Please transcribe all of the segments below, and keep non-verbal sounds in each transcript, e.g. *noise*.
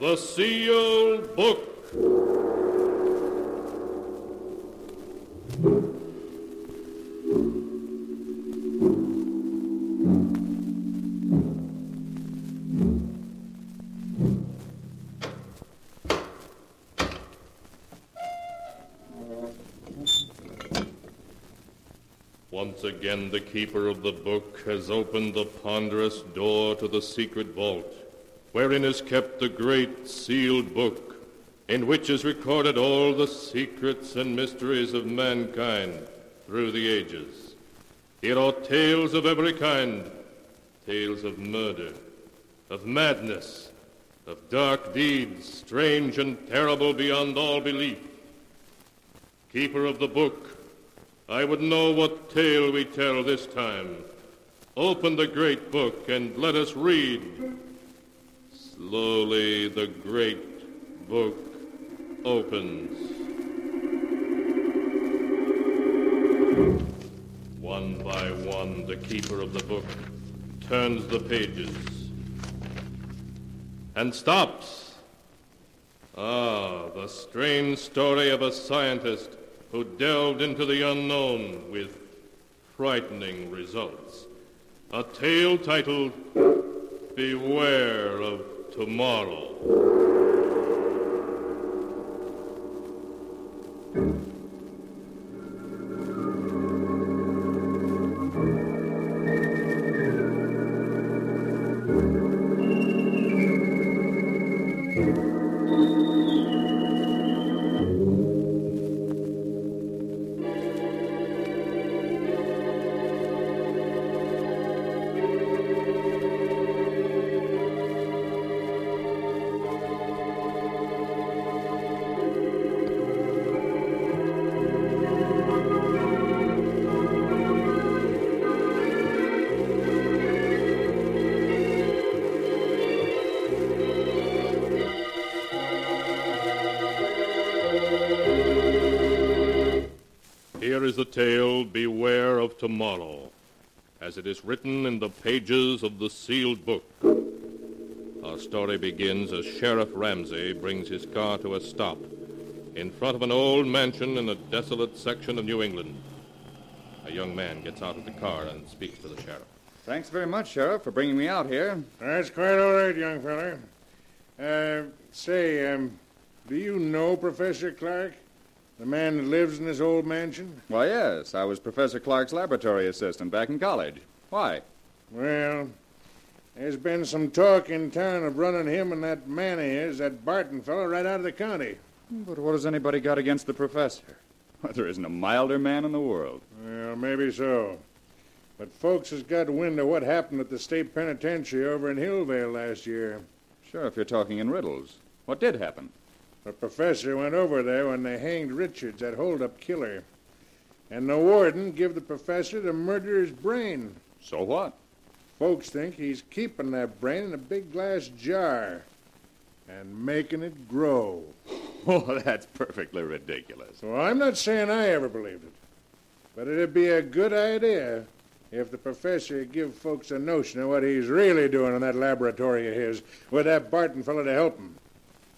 The Sealed Book. Once again, the keeper of the book has opened the ponderous door to the secret vault, wherein is kept the great sealed book, in which is recorded all the secrets and mysteries of mankind through the ages. Here are tales of every kind, tales of murder, of madness, of dark deeds, strange and terrible beyond all belief. Keeper of the book, I would know what tale we tell this time. Open the great book and let us read. Slowly the great book opens. One by one, the keeper of the book turns the pages and stops. Ah, the strange story of a scientist who delved into the unknown with frightening results. A tale titled Beware of Tomorrow. Here is the tale Beware of Tomorrow, as it is written in the pages of the sealed book. Our story begins as Sheriff Ramsey brings his car to a stop in front of an old mansion in a desolate section of New England. A young man gets out of the car and speaks to the sheriff. Thanks very much, Sheriff, for bringing me out here. That's quite all right, young feller. Uh, say, um, do you know Professor Clark? The man that lives in this old mansion? Why, yes, I was Professor Clark's laboratory assistant back in college. Why? Well, there's been some talk in town of running him and that man of his, that Barton fellow, right out of the county. But what has anybody got against the professor? *laughs* Why, there isn't a milder man in the world. Well, maybe so. But folks has got wind of what happened at the state penitentiary over in Hillvale last year. Sure, if you're talking in riddles. What did happen? The professor went over there when they hanged Richards, that holdup killer. And the warden give the professor the murderer's brain. So what? Folks think he's keeping that brain in a big glass jar and making it grow. *laughs* Oh, that's perfectly ridiculous. Well, I'm not saying I ever believed it, but it'd be a good idea if the professor give folks a notion of what he's really doing in that laboratory of his with that Barton fellow to help him.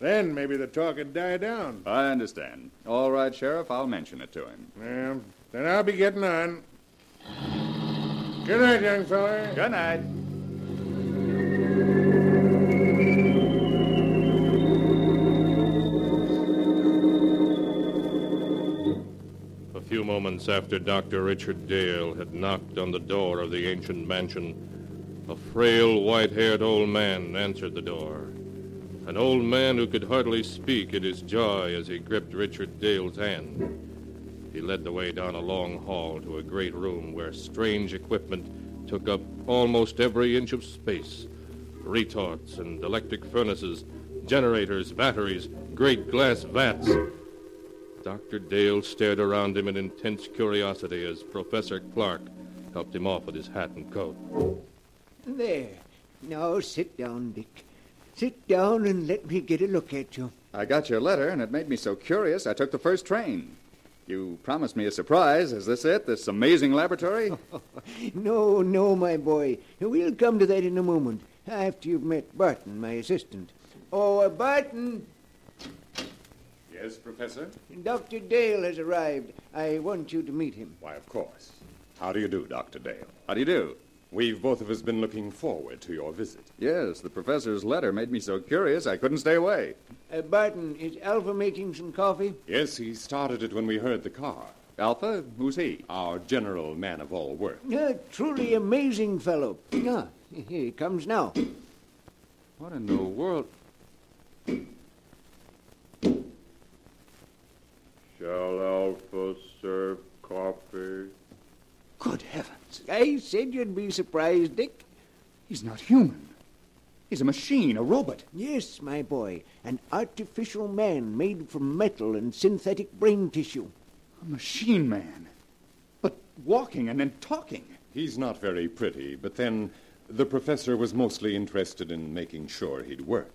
Then maybe the talk would die down. I understand. All right, Sheriff, I'll mention it to him. Well, then I'll be getting on. Good night, young feller. Good night. A few moments after Dr. Richard Dale had knocked on the door of the ancient mansion, a frail, white haired old man answered the door. An old man who could hardly speak in his joy as he gripped Richard Dale's hand. He led the way down a long hall to a great room where strange equipment took up almost every inch of space retorts and electric furnaces, generators, batteries, great glass vats. Dr. Dale stared around him in intense curiosity as Professor Clark helped him off with his hat and coat. There. Now sit down, Dick. Sit down and let me get a look at you. I got your letter, and it made me so curious I took the first train. You promised me a surprise. Is this it? This amazing laboratory? *laughs* No, no, my boy. We'll come to that in a moment, after you've met Barton, my assistant. Oh, uh, Barton, Yes, Professor? Dr. Dale has arrived. I want you to meet him. Why, of course. How do you do, Dr. Dale? How do you do? We've both of us been looking forward to your visit. Yes, the professor's letter made me so curious I couldn't stay away. Uh, Barton, is Alpha making some coffee? Yes, he started it when we heard the car. Alpha, who's he? Our general man of all work. A truly amazing fellow. *clears throat* Ah, here he comes now. What in the world? Shall Alpha serve coffee? Good heavens. I said you'd be surprised, Dick. He's not human. He's a machine, a robot. Yes, my boy, an artificial man made from metal and synthetic brain tissue. A machine man. But walking and then talking. He's not very pretty, but then the professor was mostly interested in making sure he'd work.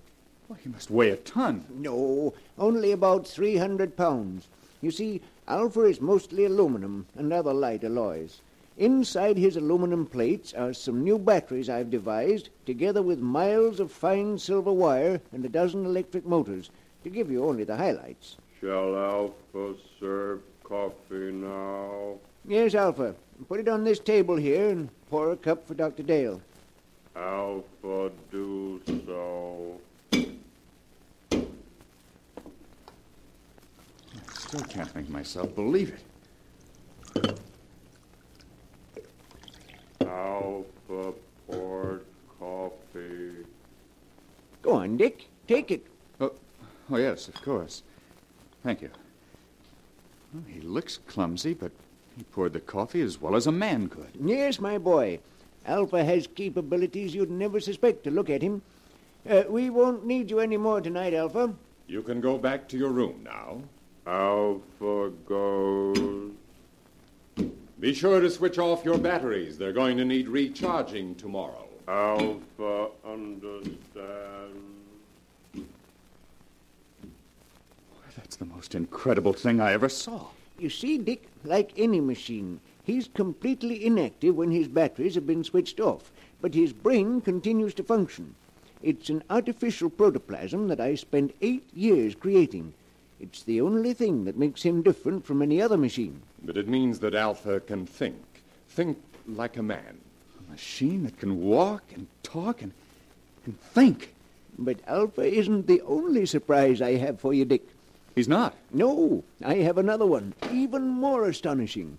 Well, he must weigh a ton. No, only about 300 pounds. You see, Alpha is mostly aluminum and other light alloys. Inside his aluminum plates are some new batteries I've devised, together with miles of fine silver wire and a dozen electric motors, to give you only the highlights. Shall Alpha serve coffee now? Yes, Alpha. Put it on this table here and pour a cup for Dr. Dale. Alpha do so. I still can't make myself believe it. Alpha poured coffee. Go on, Dick. Take it. Oh, oh yes, of course. Thank you. Well, he looks clumsy, but he poured the coffee as well as a man could. Yes, my boy. Alpha has capabilities you'd never suspect to look at him. Uh, we won't need you any more tonight, Alpha. You can go back to your room now. Alpha goes. Be sure to switch off your batteries. They're going to need recharging tomorrow. Alpha understands. That's the most incredible thing I ever saw. You see, Dick, like any machine, he's completely inactive when his batteries have been switched off, but his brain continues to function. It's an artificial protoplasm that I spent eight years creating. It's the only thing that makes him different from any other machine. But it means that Alpha can think. Think like a man. A machine that can walk and talk and, and think. But Alpha isn't the only surprise I have for you, Dick. He's not. No, I have another one, even more astonishing.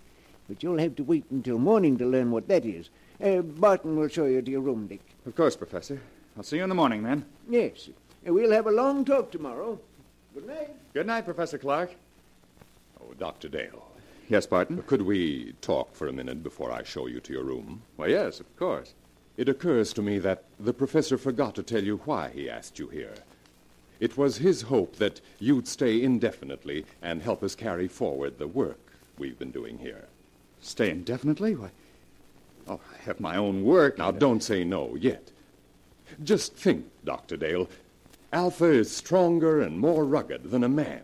But you'll have to wait until morning to learn what that is. Uh, Barton will show you to your room, Dick. Of course, Professor. I'll see you in the morning, then. Yes, uh, we'll have a long talk tomorrow. Good night. Good night, Professor Clark. Oh, Dr. Dale. Yes, Barton? Could we talk for a minute before I show you to your room? Why, yes, of course. It occurs to me that the professor forgot to tell you why he asked you here. It was his hope that you'd stay indefinitely and help us carry forward the work we've been doing here. Stay indefinitely? Why? Oh, I have my own work. Now, don't say no yet. Just think, Dr. Dale. Alpha is stronger and more rugged than a man.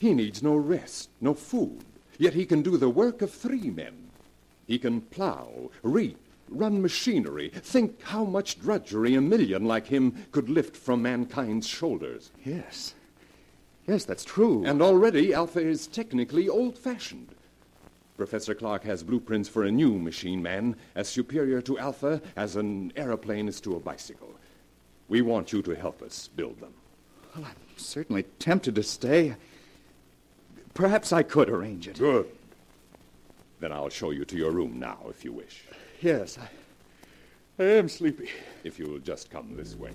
He needs no rest, no food, yet he can do the work of three men. He can plow, reap, run machinery. Think how much drudgery a million like him could lift from mankind's shoulders. Yes. Yes, that's true. And already Alpha is technically old fashioned. Professor Clark has blueprints for a new machine man as superior to Alpha as an aeroplane is to a bicycle. We want you to help us build them. Well, I'm certainly tempted to stay. Perhaps I could arrange it. Good. Then I'll show you to your room now, if you wish. Yes, I, I am sleepy. If you'll just come this way.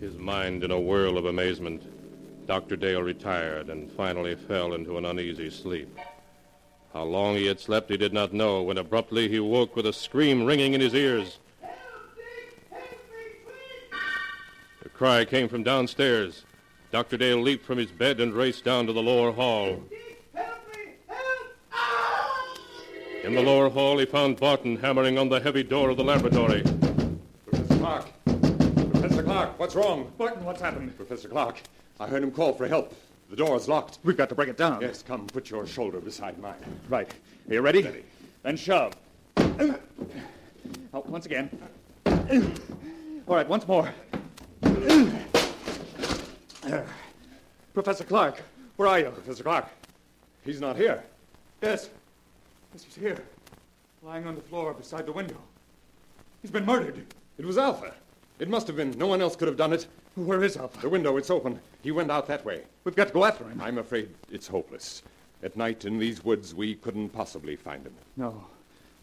His mind in a whirl of amazement, Dr. Dale retired and finally fell into an uneasy sleep. How long he had slept he did not know when abruptly he woke with a scream ringing in his ears. The cry came from downstairs. Dr. Dale leaped from his bed and raced down to the lower hall. Help me! Help! In the lower hall, he found Barton hammering on the heavy door of the laboratory. Professor Clark. Professor Clark, what's wrong? Barton, what's happened? Professor Clark, I heard him call for help. The door is locked. We've got to break it down. Yes, come, put your shoulder beside mine. Right. Are you ready? Ready. Then shove. Oh, once again. All right, once more. Professor Clark, where are you? Professor Clark, he's not here. Yes. Yes, he's here. Lying on the floor beside the window. He's been murdered. It was Alpha. It must have been. No one else could have done it. Where is Alpha? The window, it's open. He went out that way. We've got to go after him. I'm afraid it's hopeless. At night in these woods, we couldn't possibly find him. No.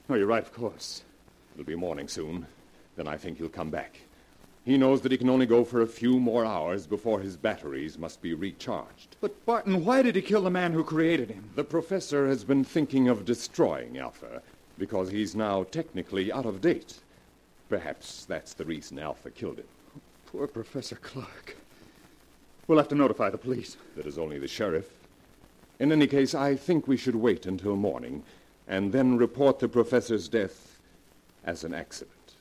No, you're right, of course. It'll be morning soon. Then I think he'll come back. He knows that he can only go for a few more hours before his batteries must be recharged. But, Barton, why did he kill the man who created him? The professor has been thinking of destroying Alpha because he's now technically out of date. Perhaps that's the reason Alpha killed him. Poor Professor Clark. We'll have to notify the police. That is only the sheriff. In any case, I think we should wait until morning and then report the professor's death as an accident.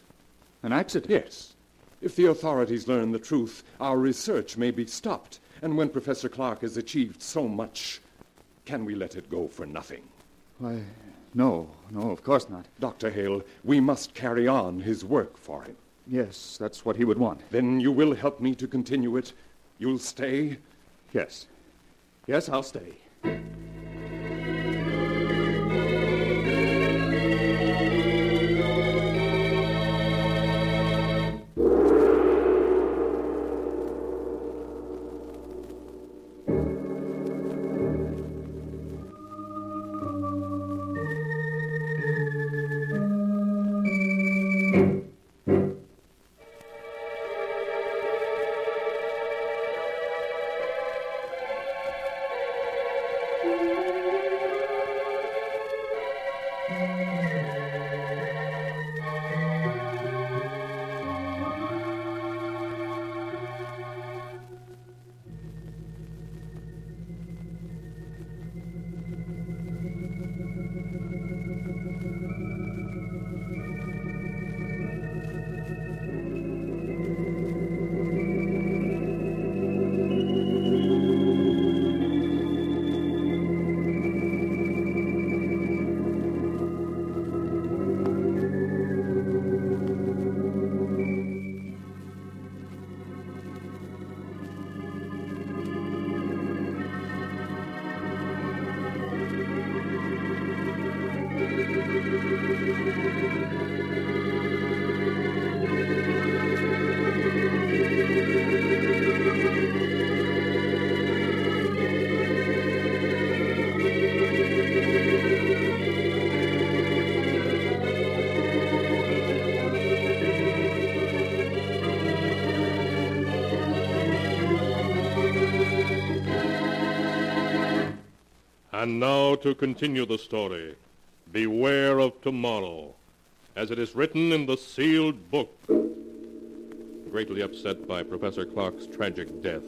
An accident? Yes. If the authorities learn the truth, our research may be stopped. And when Professor Clark has achieved so much, can we let it go for nothing? Why, no, no, of course not. Dr. Hale, we must carry on his work for him. Yes, that's what he would want. Then you will help me to continue it? You'll stay? Yes. Yes, I'll stay. And now to continue the story. Beware of tomorrow, as it is written in the sealed book. Greatly upset by Professor Clark's tragic death,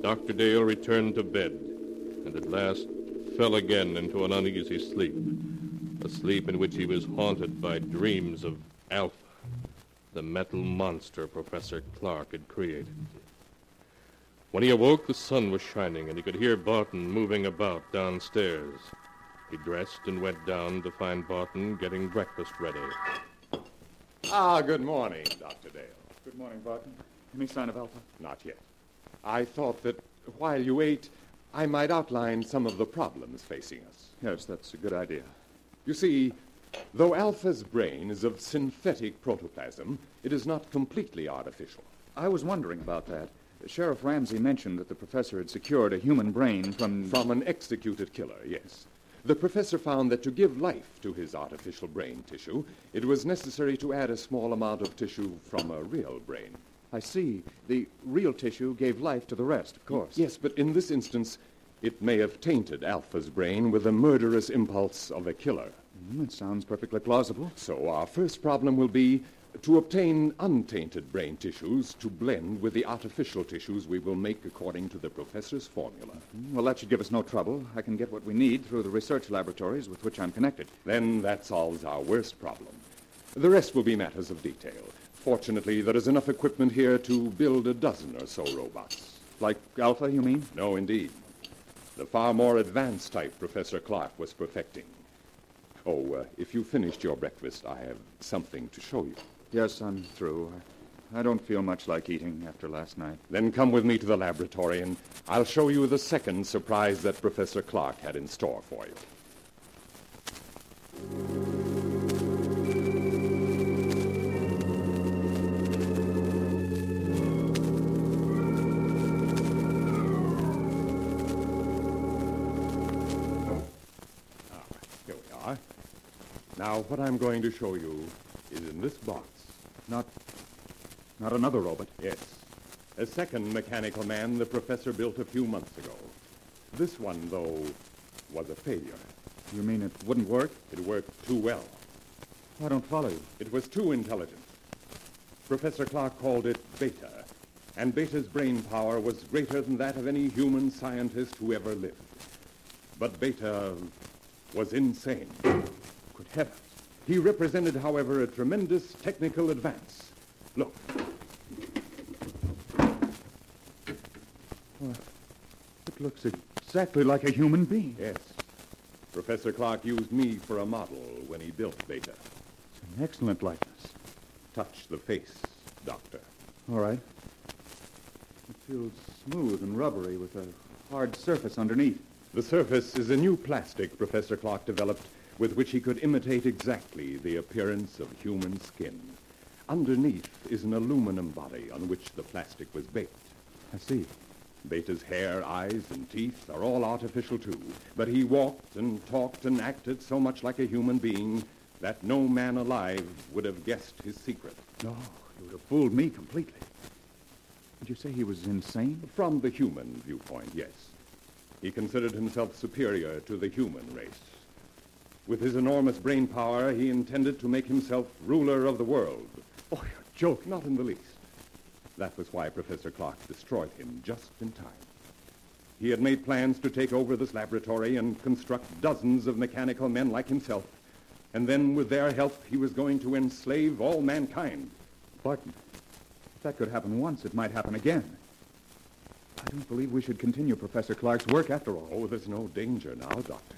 Dr. Dale returned to bed and at last fell again into an uneasy sleep, a sleep in which he was haunted by dreams of Alpha, the metal monster Professor Clark had created. When he awoke, the sun was shining, and he could hear Barton moving about downstairs. He dressed and went down to find Barton getting breakfast ready. Ah, good morning, Dr. Dale. Good morning, Barton. Any sign of Alpha? Not yet. I thought that while you ate, I might outline some of the problems facing us. Yes, that's a good idea. You see, though Alpha's brain is of synthetic protoplasm, it is not completely artificial. I was wondering about that. Sheriff Ramsey mentioned that the professor had secured a human brain from. From an executed killer, yes. The professor found that to give life to his artificial brain tissue, it was necessary to add a small amount of tissue from a real brain. I see. The real tissue gave life to the rest, of course. Yes, but in this instance, it may have tainted Alpha's brain with the murderous impulse of a killer. Mm, it sounds perfectly plausible. So our first problem will be to obtain untainted brain tissues to blend with the artificial tissues we will make according to the professor's formula. Well, that should give us no trouble. I can get what we need through the research laboratories with which I'm connected. Then that solves our worst problem. The rest will be matters of detail. Fortunately, there is enough equipment here to build a dozen or so robots. Like Alpha, you mean? No, indeed. the far more advanced type Professor Clark was perfecting. Oh, uh, if you finished your breakfast, I have something to show you. Yes, I'm through. I, don't feel much like eating after last night. Then come with me to the laboratory, and I'll show you the second surprise that Professor Clark had in store for you. Ah, here we are. Now, what I'm going to show you is in this box. Not. not another robot. Yes. A second mechanical man the professor built a few months ago. This one, though, was a failure. You mean it wouldn't work? It worked too well. I don't follow you. It was too intelligent. Professor Clark called it Beta, and Beta's brain power was greater than that of any human scientist who ever lived. But Beta was insane. Good heavens. He represented, however, a tremendous technical advance. Look, It looks exactly like a human being. yes, Professor Clark used me for a model when he built Beta. It's an excellent likeness. Touch the face, Doctor. All right. It feels smooth and rubbery with a hard surface underneath. The surface is a new plastic Professor Clark developed with which he could imitate exactly the appearance of human skin. Underneath is an aluminum body on which the plastic was baked. I see. Beta's hair, eyes, and teeth are all artificial too, but he walked and talked and acted so much like a human being that no man alive would have guessed his secret. No, you would have fooled me completely. Did you say he was insane? From the human viewpoint, yes. He considered himself superior to the human race. With his enormous brain power, he intended to make himself ruler of the world. Oh, you're joking. Not in the least. That was why Professor Clark destroyed him just in time. He had made plans to take over this laboratory and construct dozens of mechanical men like himself. And then, with their help, he was going to enslave all mankind. Barton, if that could happen once, it might happen again. I don't believe we should continue Professor Clark's work after all. Oh, there's no danger now, Doctor.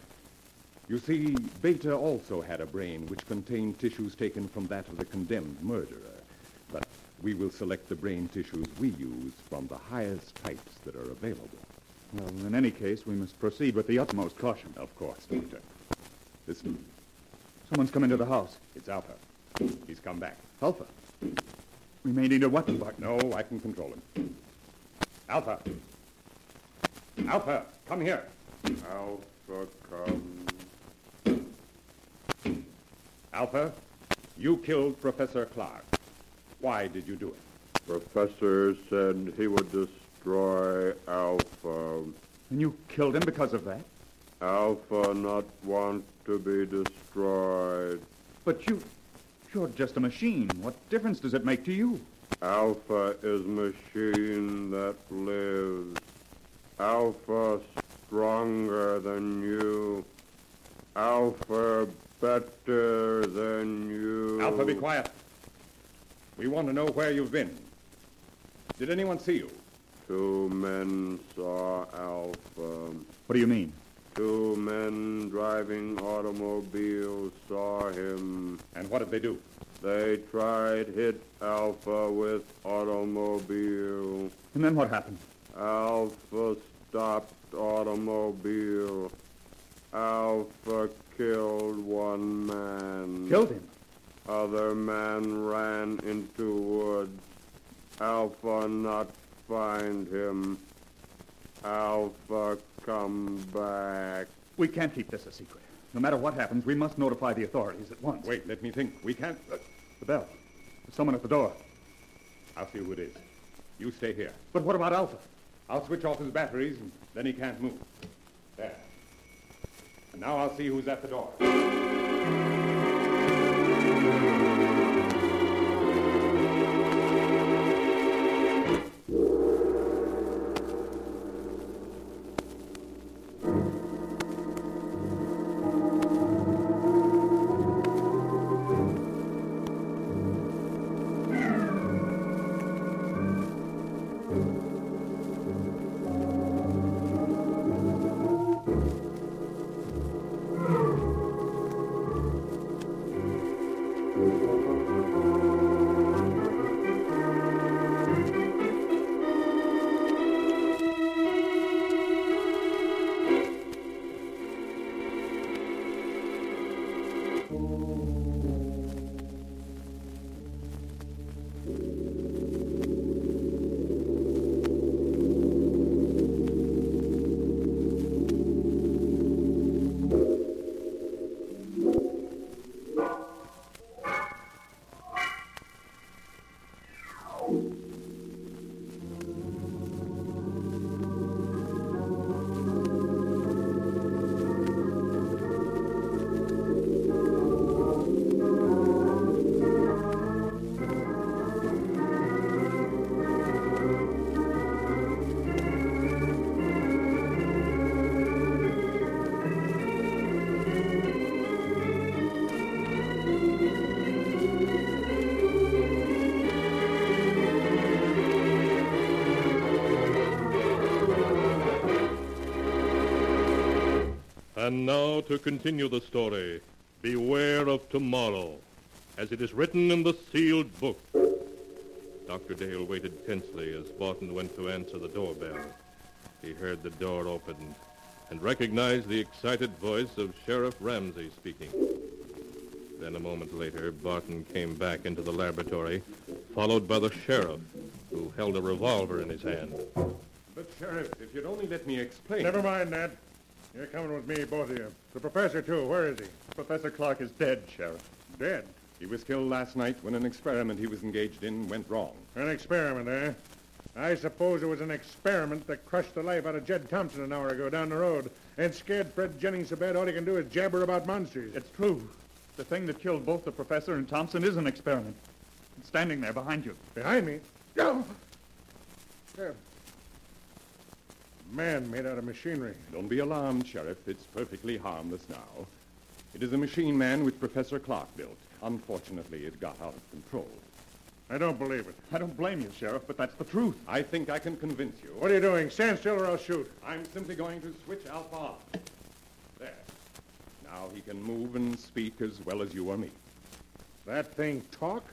You see, Beta also had a brain which contained tissues taken from that of the condemned murderer. But we will select the brain tissues we use from the highest types that are available. Well, in any case, we must proceed with the utmost caution. Of course, Doctor. Listen, Someone's come into the house. it's Alpha. He's come back. Alpha. We may need a weapon, Barton. No, I can control him. Alpha. Alpha, come here. Alpha come. Alpha, you killed Professor Clark. Why did you do it? Professor said he would destroy Alpha. And you killed him because of that? Alpha not want to be destroyed. But you... You're just a machine. What difference does it make to you? Alpha is machine that lives. Alpha stronger than you. Alpha better than you. Alpha, be quiet. We want to know where you've been. Did anyone see you? Two men saw Alpha. What do you mean? Two men driving automobiles saw him. And what did they do? They tried hit Alpha with automobile. And then what happened? Alpha stopped automobile. Alpha killed one man. Killed him. Other man ran into woods. Alpha not find him. Alpha come back. We can't keep this a secret. No matter what happens, we must notify the authorities at once. Wait, let me think. We can't. Uh, The bell. There's someone at the door. I'll see who it is. You stay here. But what about Alpha? I'll switch off his batteries, and then he can't move. And now I'll see who's at the door. And now to continue the story. Beware of tomorrow, as it is written in the sealed book. Dr. Dale waited tensely as Barton went to answer the doorbell. He heard the door open and recognized the excited voice of Sheriff Ramsey speaking. Then a moment later, Barton came back into the laboratory, followed by the sheriff, who held a revolver in his hand. But, Sheriff, if you'd only let me explain. Never mind that. You're coming with me, both of you. The professor, too. Where is he? Professor Clark is dead, Sheriff. Dead. He was killed last night when an experiment he was engaged in went wrong. An experiment, eh? I suppose it was an experiment that crushed the life out of Jed Thompson an hour ago down the road and scared Fred Jennings so bad all he can do is jabber about monsters. It's true. The thing that killed both the professor and Thompson is an experiment. It's standing there behind you. Behind me? No! There. Man made out of machinery. Don't be alarmed, Sheriff. It's perfectly harmless now. It is a machine man which Professor Clark built. Unfortunately, it got out of control. I don't believe it. I don't blame you, Sheriff, but that's the truth. I think I can convince you. What are you doing? Stand still or I'll shoot. I'm simply going to switch Alpha on. There. Now he can move and speak as well as you or me. That thing talk?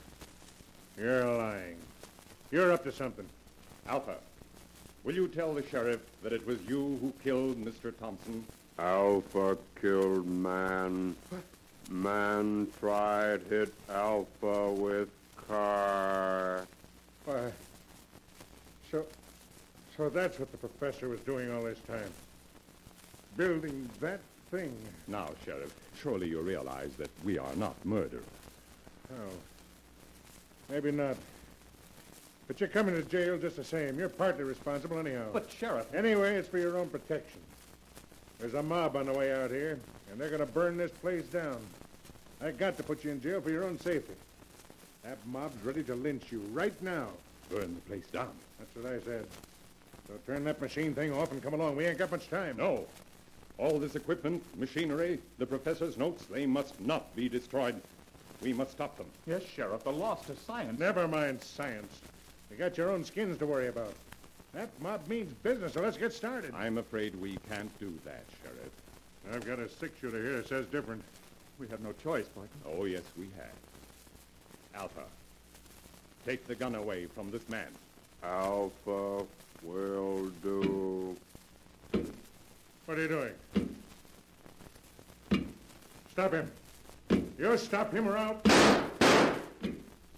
You're lying. You're up to something. Alpha, will you tell the sheriff that it was you who killed Mr. Thompson? Alpha killed man. Man tried hit Alpha with car. Why? So, so that's what the professor was doing all this time. Building that thing. Now, Sheriff, surely you realize that we are not murderers. Oh. Maybe not. But you're coming to jail just the same. You're partly responsible anyhow. But, Sheriff, Anyway, it's for your own protection. There's a mob on the way out here, and they're going to burn this place down. I got to put you in jail for your own safety. That mob's ready to lynch you right now. Burn the place down. That's what I said. So turn that machine thing off and come along. We ain't got much time. No. All this equipment, machinery, the professor's notes, they must not be destroyed. We must stop them. yes, Sheriff, the loss to science. Never mind science. You got your own skins to worry about. That mob means business, so let's get started. I'm afraid we can't do that, Sheriff. I've got a six-shooter here that says different. We have no choice, Barton. Oh, yes, we have. Alpha, take the gun away from this man. Alpha will do. What are you doing? Stop him. You stop him or I'll...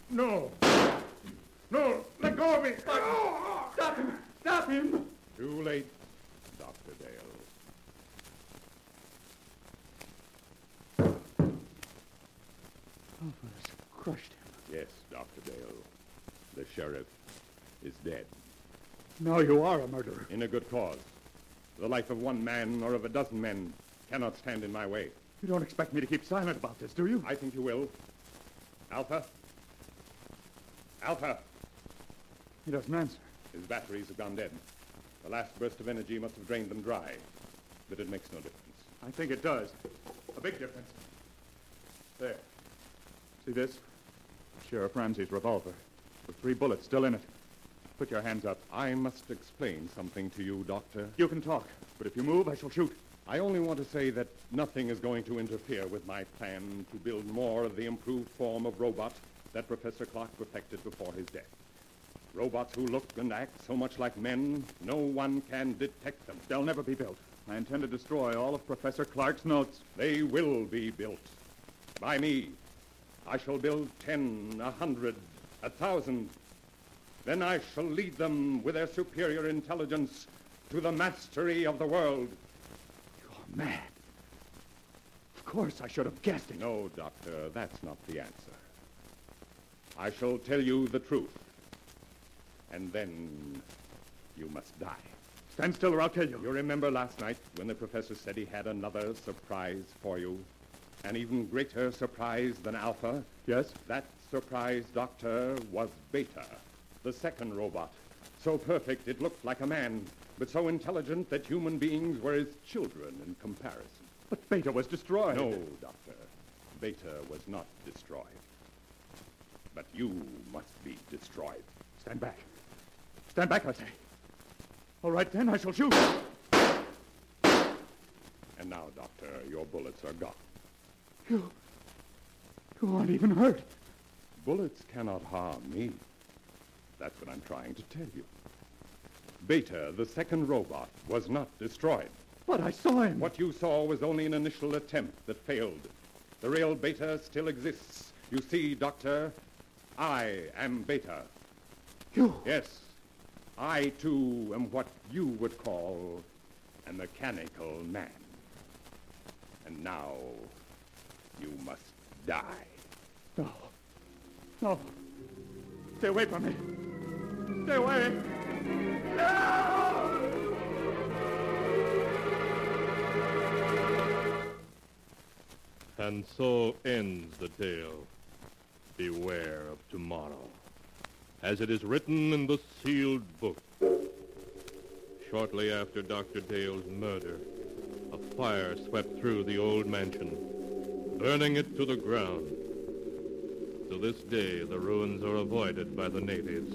No. No, let go of me. Stop him! Stop him! Too late, Dr. Dale. Alpha's crushed him. Yes, Dr. Dale. The sheriff is dead. Now you are a murderer. In a good cause. The life of one man or of a dozen men cannot stand in my way. You don't expect me to keep silent about this, do you? I think you will. Alpha? Alpha! He doesn't answer. His batteries have gone dead. The last burst of energy must have drained them dry. But it makes no difference. I think it does. A big difference. There. See this? Sheriff Ramsey's revolver. With three bullets still in it. Put your hands up. I must explain something to you, Doctor. You can talk, but if you move, I shall shoot. I only want to say that nothing is going to interfere with my plan to build more of the improved form of robot that Professor Clark perfected before his death. Robots who look and act so much like men, no one can detect them. They'll never be built. I intend to destroy all of Professor Clark's notes. They will be built. By me. I shall build ten, a hundred, A thousand. Then I shall lead them with their superior intelligence to the mastery of the world. You're mad. Of course I should have guessed it. No, Doctor, that's not the answer. I shall tell you the truth. And then you must die. Stand still or I'll kill you. You remember last night when the professor said he had another surprise for you? An even greater surprise than Alpha? Yes? That surprise, Doctor, was Beta, the second robot. So perfect it looked like a man, but so intelligent that human beings were his children in comparison. But Beta was destroyed. No, Doctor. Beta was not destroyed. But you must be destroyed. Stand back. Stand back, I say. All right, then, I shall shoot. And now, Doctor, your bullets are gone. You... You aren't even hurt. Bullets cannot harm me. That's what I'm trying to tell you. Beta, the second robot, was not destroyed. But I saw him. What you saw was only an initial attempt that failed. The real Beta still exists. You see, Doctor, I am Beta. You... Yes, I, too, am what you would call a mechanical man. And now, you must die. No. No. Stay away from me. Stay away. And so ends the tale. Beware of tomorrow. As it is written in the sealed book. Shortly after Dr. Dale's murder, a fire swept through the old mansion, burning it to the ground. To this day, the ruins are avoided by the natives.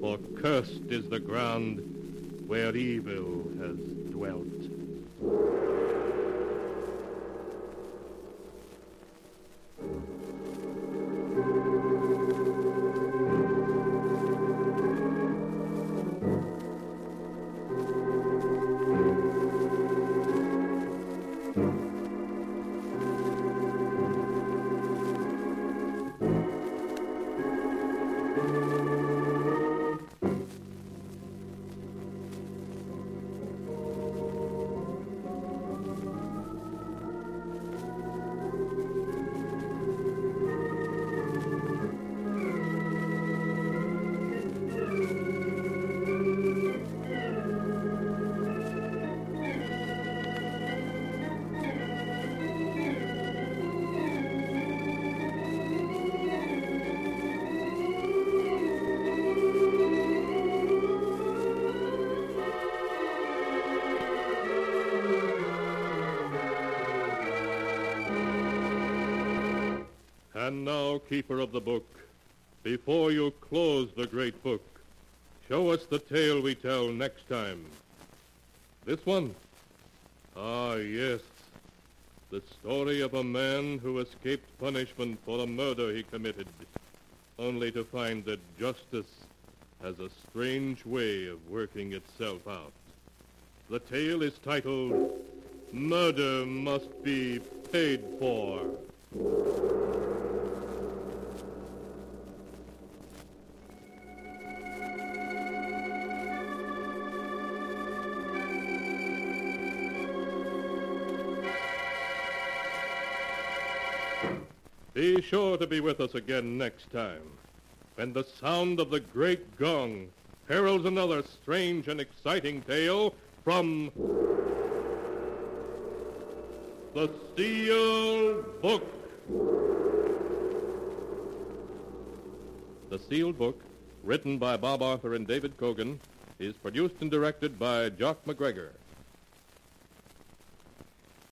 For cursed is the ground where evil has dwelt. Now, keeper of the book, before you close the great book, show us the tale we tell next time. This one? Ah, yes. The story of a man who escaped punishment for a murder he committed, only to find that justice has a strange way of working itself out. The tale is titled Murder Must Be Paid For. Be sure to be with us again next time, when the sound of the great gong heralds another strange and exciting tale from the Sealed Book. The Sealed Book, written by Bob Arthur and David Kogan, is produced and directed by Jock MacGregor.